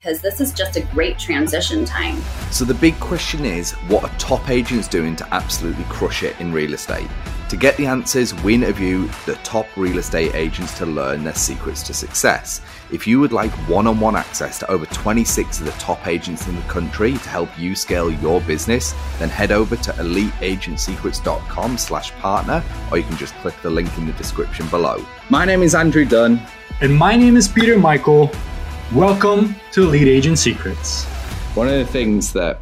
because this is just a great transition time. So, the big question is what are top agents doing to absolutely crush it in real estate? To get the answers, we interview the top real estate agents to learn their secrets to success. If you would like one on one access to over 26 of the top agents in the country to help you scale your business, then head over to eliteagentsecrets.com slash partner, or you can just click the link in the description below. My name is Andrew Dunn. And my name is Peter Michael. Welcome to Elite Agent Secrets. One of the things that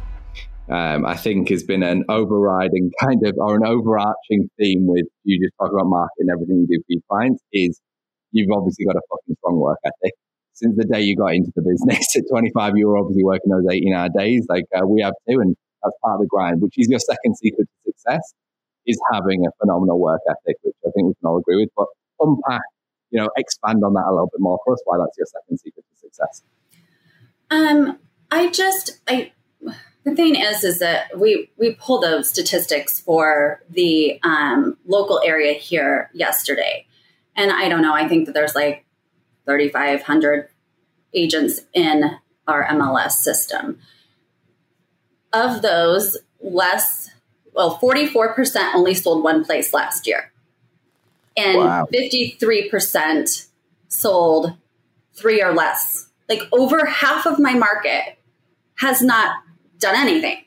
um, I think has been an overriding kind of or an overarching theme with you just talk about marketing everything you do for your clients is you've obviously got a fucking strong work ethic. Since the day you got into the business at 25, you were obviously working those 18 hour days like uh, we have too. And that's part of the grind, which is your second secret to success is having a phenomenal work ethic, which I think we can all agree with. But unpack you know, expand on that a little bit more for us. Why that's your second secret to success? Um, I just I the thing is is that we we pulled those statistics for the um, local area here yesterday, and I don't know. I think that there's like 3,500 agents in our MLS system. Of those, less well, 44% only sold one place last year and wow. 53% sold three or less. Like over half of my market has not done anything.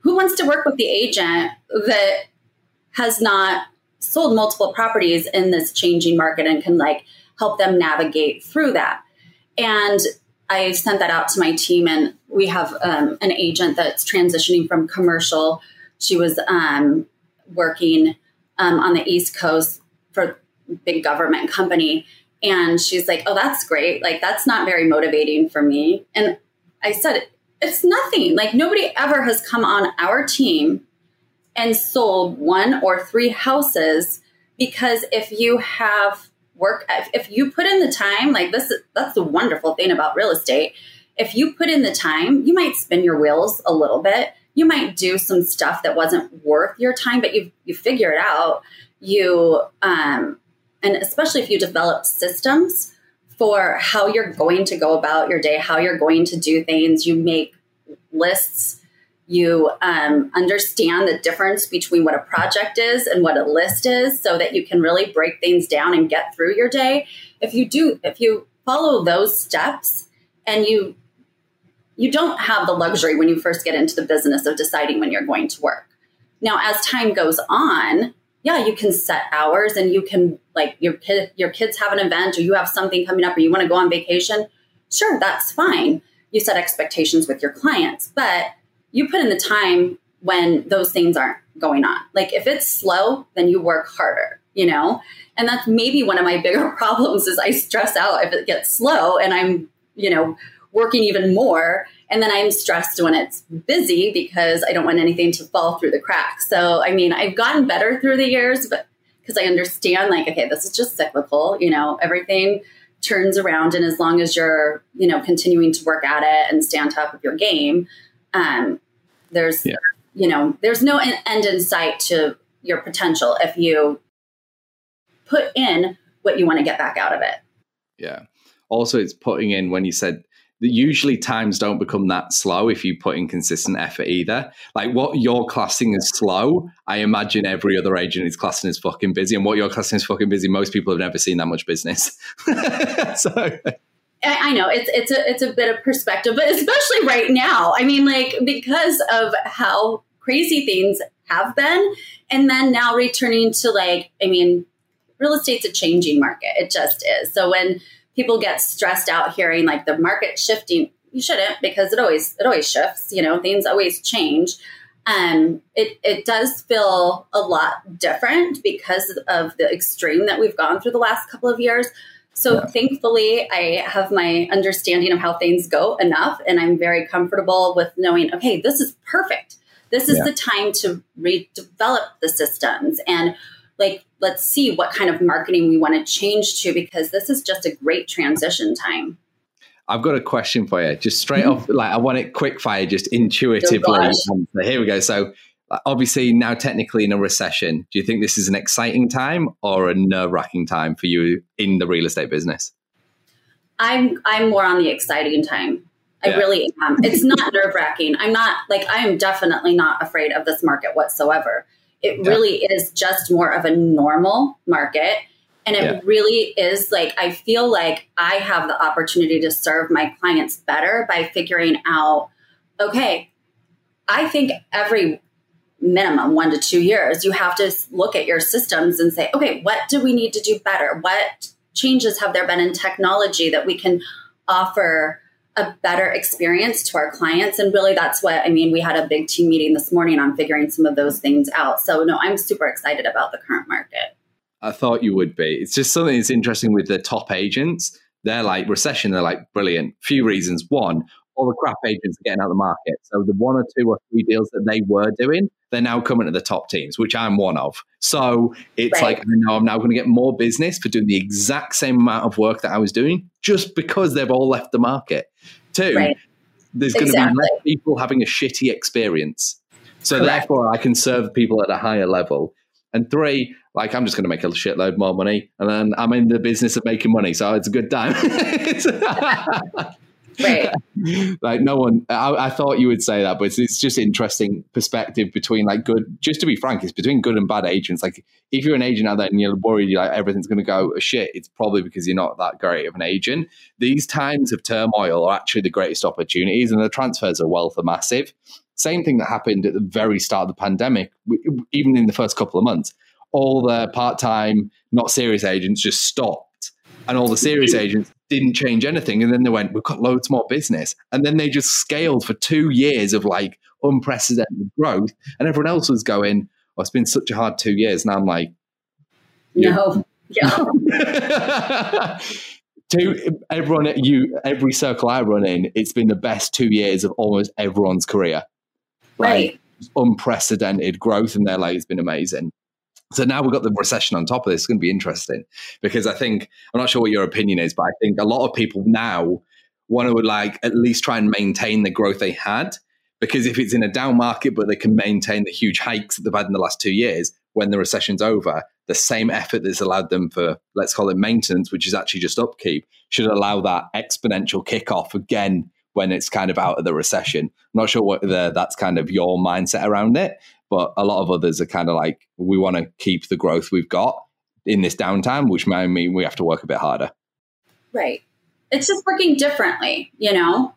Who wants to work with the agent that has not sold multiple properties in this changing market and can like help them navigate through that? And I sent that out to my team, and we have um, an agent that's transitioning from commercial. She was um, working um, on the East Coast for big government company. And she's like oh that's great. Like that's not very motivating for me. And i said it's nothing. Like nobody ever has come on our team and sold one or three houses because if you have work if you put in the time like this that's the wonderful thing about real estate. If you put in the time you might spin your wheels a little bit. You might do some stuff that wasn't worth your time but you you figure it out you um, and especially if you develop systems for how you're going to go about your day how you're going to do things. You make lists. You um, understand the difference between what a project is and what a list is so that you can really break things down and get through your day. If you do if you follow those steps and you you don't have the luxury when you first get into the business of deciding when you're going to work. Now as time goes on yeah, you can set hours and you can like your kid your kids have an event or you have something coming up or you want to go on vacation. Sure, that's fine. You set expectations with your clients, but you put in the time when those things aren't going on. Like if it's slow, then you work harder, you know? And that's maybe one of my bigger problems is I stress out if it gets slow and I'm, you know, working even more and then I'm stressed when it's busy because I don't want anything to fall through the cracks. So, I mean, I've gotten better through the years, but because I understand, like, okay, this is just cyclical, you know, everything turns around. And as long as you're, you know, continuing to work at it and stay on top of your game, um, there's, yeah. you know, there's no end in sight to your potential if you put in what you want to get back out of it. Yeah. Also, it's putting in when you said usually times don't become that slow if you put in consistent effort either. Like what you're classing as slow, I imagine every other agent is classing as fucking busy. And what you're classing as fucking busy, most people have never seen that much business. so I know it's it's a it's a bit of perspective, but especially right now. I mean, like because of how crazy things have been, and then now returning to like, I mean, real estate's a changing market. It just is. So when people get stressed out hearing like the market shifting. You shouldn't because it always it always shifts. You know, things always change. Um, it it does feel a lot different because of the extreme that we've gone through the last couple of years. So yeah. thankfully, I have my understanding of how things go enough, and I'm very comfortable with knowing, okay, this is perfect. This is yeah. the time to redevelop the systems and like let's see what kind of marketing we want to change to because this is just a great transition time. I've got a question for you, just straight off. Like, I want it quick fire, just intuitively. Oh um, here we go. So, obviously, now technically in a recession, do you think this is an exciting time or a nerve wracking time for you in the real estate business? I'm I'm more on the exciting time. I really am. It's not nerve wracking. I'm not like I am definitely not afraid of this market whatsoever. It yeah. really is just more of a normal market. And it yeah. really is like, I feel like I have the opportunity to serve my clients better by figuring out, okay, I think every minimum one to two years, you have to look at your systems and say, okay, what do we need to do better? What changes have there been in technology that we can offer a better experience to our clients? And really, that's what I mean. We had a big team meeting this morning on figuring some of those things out. So, no, I'm super excited about the current market. I thought you would be. It's just something that's interesting with the top agents. They're like recession, they're like brilliant. Few reasons. One, all the crap agents are getting out of the market. So the one or two or three deals that they were doing, they're now coming to the top teams, which I'm one of. So it's right. like, I know I'm now going to get more business for doing the exact same amount of work that I was doing just because they've all left the market. Two, right. there's going exactly. to be less people having a shitty experience. So Correct. therefore, I can serve people at a higher level. And three, like I'm just going to make a shitload more money, and then I'm in the business of making money, so it's a good time. right. like no one, I, I, thought you would say that, but it's, it's, just interesting perspective between like good. Just to be frank, it's between good and bad agents. Like if you're an agent out there and you're worried, you're like everything's going to go shit, it's probably because you're not that great of an agent. These times of turmoil are actually the greatest opportunities, and the transfers of wealth are massive. Same thing that happened at the very start of the pandemic, even in the first couple of months. All the part time, not serious agents just stopped. And all the serious agents didn't change anything. And then they went, we've got loads more business. And then they just scaled for two years of like unprecedented growth. And everyone else was going, oh, it's been such a hard two years. And I'm like, no. Yeah. to everyone at you, every circle I run in, it's been the best two years of almost everyone's career. Right. Like, unprecedented growth, and their like it's been amazing. So now we've got the recession on top of this. It's going to be interesting because I think I'm not sure what your opinion is, but I think a lot of people now want to like at least try and maintain the growth they had. Because if it's in a down market, but they can maintain the huge hikes that they've had in the last two years, when the recession's over, the same effort that's allowed them for, let's call it maintenance, which is actually just upkeep, should allow that exponential kickoff again when it's kind of out of the recession. I'm not sure whether that's kind of your mindset around it, but a lot of others are kind of like, we want to keep the growth we've got in this downtime, which might mean we have to work a bit harder. Right. It's just working differently, you know?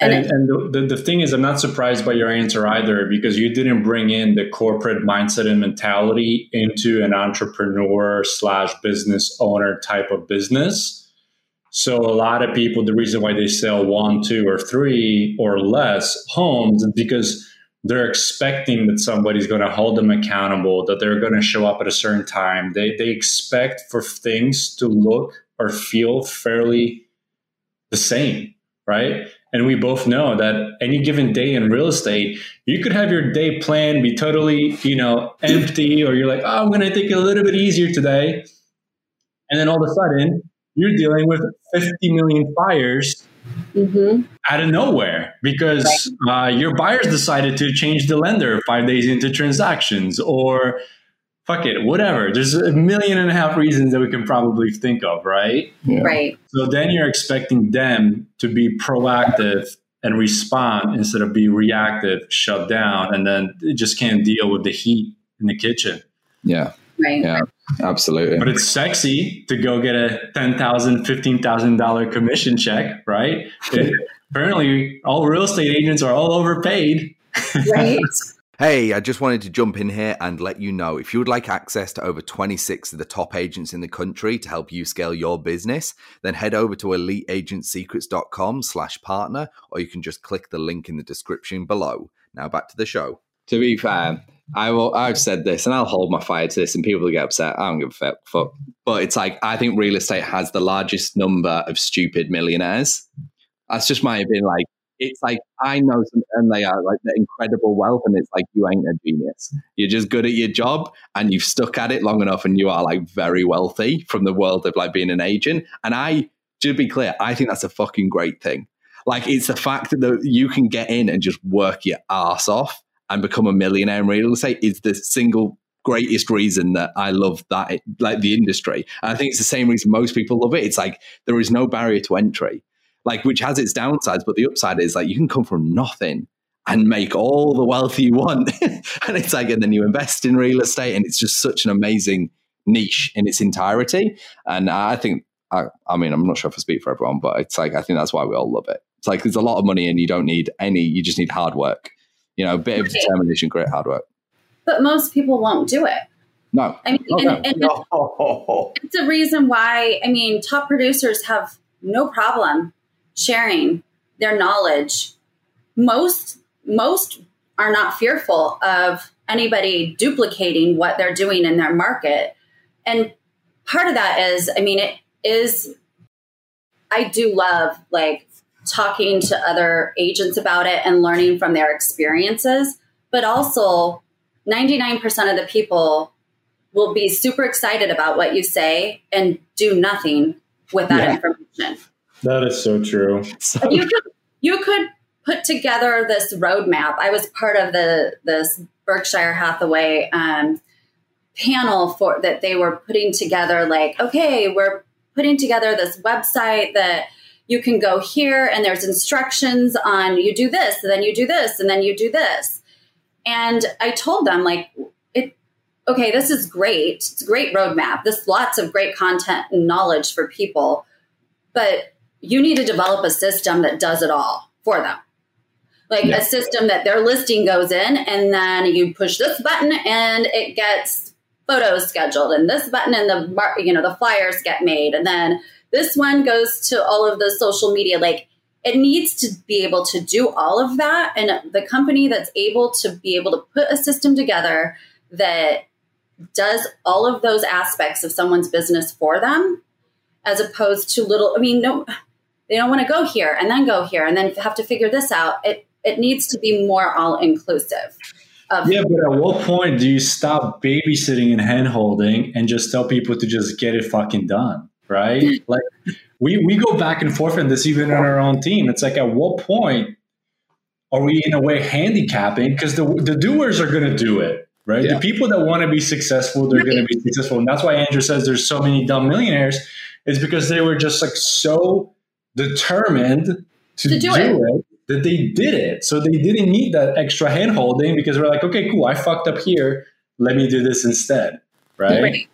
And, and, and the, the thing is, I'm not surprised by your answer either because you didn't bring in the corporate mindset and mentality into an entrepreneur slash business owner type of business. So a lot of people, the reason why they sell one, two, or three or less homes is because they're expecting that somebody's going to hold them accountable, that they're going to show up at a certain time. They, they expect for things to look or feel fairly the same, right? And we both know that any given day in real estate, you could have your day plan be totally, you know, empty, or you're like, oh, I'm going to take it a little bit easier today. And then all of a sudden, you're dealing with 50 million fires mm-hmm. out of nowhere because right. uh, your buyers decided to change the lender five days into transactions or fuck it, whatever. There's a million and a half reasons that we can probably think of, right? Yeah. Right. So then you're expecting them to be proactive and respond instead of be reactive, shut down, and then just can't deal with the heat in the kitchen. Yeah. Right. Yeah, absolutely. But it's sexy to go get a $10,000, $15,000 commission check, right? It, apparently, all real estate agents are all overpaid. Right. Hey, I just wanted to jump in here and let you know if you would like access to over 26 of the top agents in the country to help you scale your business, then head over to eliteagentsecrets.com slash partner, or you can just click the link in the description below. Now back to the show. To be fair, I will. I've said this, and I'll hold my fire to this, and people will get upset. I don't give a fuck. But it's like I think real estate has the largest number of stupid millionaires. That's just my opinion. Like it's like I know some, and they are like incredible wealth, and it's like you ain't a genius. You're just good at your job, and you've stuck at it long enough, and you are like very wealthy from the world of like being an agent. And I, to be clear, I think that's a fucking great thing. Like it's the fact that you can get in and just work your ass off and become a millionaire in real estate is the single greatest reason that I love that like the industry. And I think it's the same reason most people love it. It's like there is no barrier to entry. like which has its downsides, but the upside is like you can come from nothing and make all the wealth you want. and it's like, and then you invest in real estate, and it's just such an amazing niche in its entirety. And I think, I, I mean, I'm not sure if I speak for everyone, but it's like, I think that's why we all love it. It's like there's a lot of money and you don't need any, you just need hard work. You know, a bit of determination, great hard work. But most people won't do it. No. I mean, Okay. and, and No. it's a reason why, I mean, top producers have no problem sharing their knowledge. Most, most are not fearful of anybody duplicating what they're doing in their market. And part of that is, I mean, it is, I do love like talking to other agents about it and learning from their experiences, but also 99% of the people will be super excited about what you say and do nothing with that Yeah. information. That is so true. So, You could you could put together this roadmap. I was part of the this Berkshire Hathaway um, panel for that they were putting together. Like, okay, we're putting together this website that you can go here and there's instructions on you do this, and then you do this, and then you do this. And I told them like it. Okay, this is great. It's a great roadmap. There's lots of great content and knowledge for people, but you need to develop a system that does it all for them. Like Yeah. a system that their listing goes in, and then you push this button, and it gets photos scheduled, and this button, and the you know the flyers get made, and then this one goes to all of the social media. Like it needs to be able to do all of that, and the company that's able to be able to put a system together that does all of those aspects of someone's business for them as opposed to little i mean no they don't want to go here and then go here and then have to figure this out it it needs to be more all inclusive Yeah, but at what point do you stop babysitting and hand holding and just tell people to just get it fucking done? Right? like we, we go back and forth in this even on our own team. It's like at what point are we in a way handicapping? Because the the doers are gonna do it. Right. Yeah. The people that want to be successful, they're going to be successful. And that's why Andrew says there's so many dumb millionaires, is because they were just like so determined to, To do do, it. that they did it. So they didn't need that extra hand holding because we're like, okay, cool, I fucked up here. Let me do this instead. Right. Right.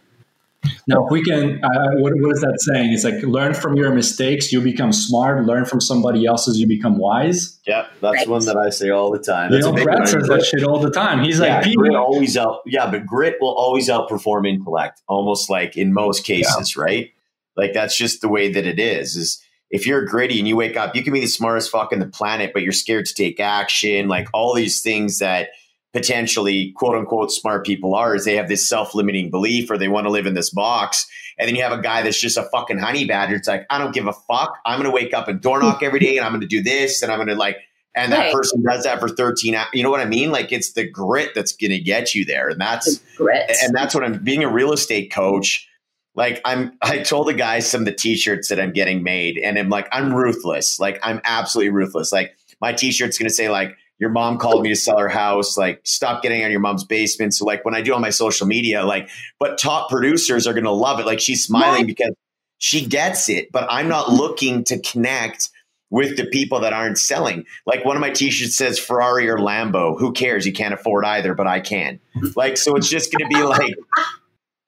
Now, if we can, uh, what, what is that saying? It's like learn from your mistakes, you become smart. Learn from somebody else's, you become wise. Yeah, that's Right. one that I say all the time. You That's know, a Brad says that shit all the time. He's yeah, like, grit people, always out. Yeah, but grit will always outperform intellect, almost like in most cases, right? Like that's just the way that it is. Is if you're gritty and you wake up, you can be the smartest fuck in the planet, but you're scared to take action. Like all these things that potentially quote unquote smart people are is they have this self-limiting belief or they want to live in this box. And then you have a guy that's just a fucking honey badger. It's like, I don't give a fuck. I'm gonna wake up and door knock every day and I'm gonna do this and I'm gonna like and that Right. person does that for 13 hours. You know what I mean? Like it's the grit that's going to get you there. And that's, grit and that's what I'm being a real estate coach. Like I'm, I told the guys some of the t-shirts that I'm getting made and I'm like, I'm ruthless. Like I'm absolutely ruthless. Like my t-shirt's going to say like, your mom called me to sell her house. Like stop getting on your mom's basement. So like when I do on my social media, like, but top producers are going to love it. Like she's smiling because she gets it, but I'm not looking to connect with the people that aren't selling. Like one of my t-shirts says Ferrari or Lambo. Who cares? You can't afford either, but I can. Like so it's just going to be like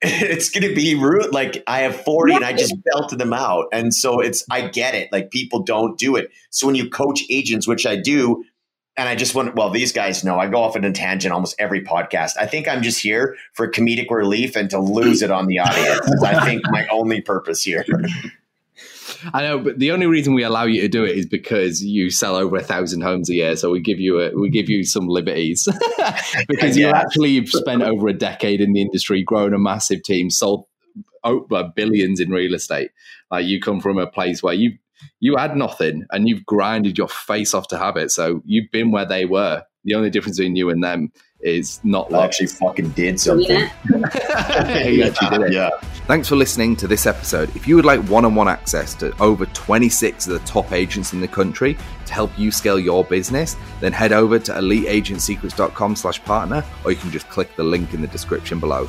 it's going to be rude. Like I have 40 and I just belted them out. And so it's I get it. Like people don't do it. So when you coach agents, which I do, and I just want well, these guys know I go off on a tangent almost every podcast. I think I'm just here for comedic relief and to lose it on the audience. I think my only purpose here. I know, but the only reason we allow you to do it is because you sell over a thousand homes a year. So we give you a, we give you some liberties because you Yeah. actually you've spent over a decade in the industry, grown a massive team, sold over billions in real estate. Like you come from a place where you you had nothing and you've grinded your face off to have it. So you've been where they were. The only difference between you and them is not I luck. actually fucking did I something. it- you did. Yeah. Thanks for listening to this episode. If you would like one on one access to over 26 of the top agents in the country to help you scale your business, then head over to eliteagentsecrets.com slash partner, or you can just click the link in the description below.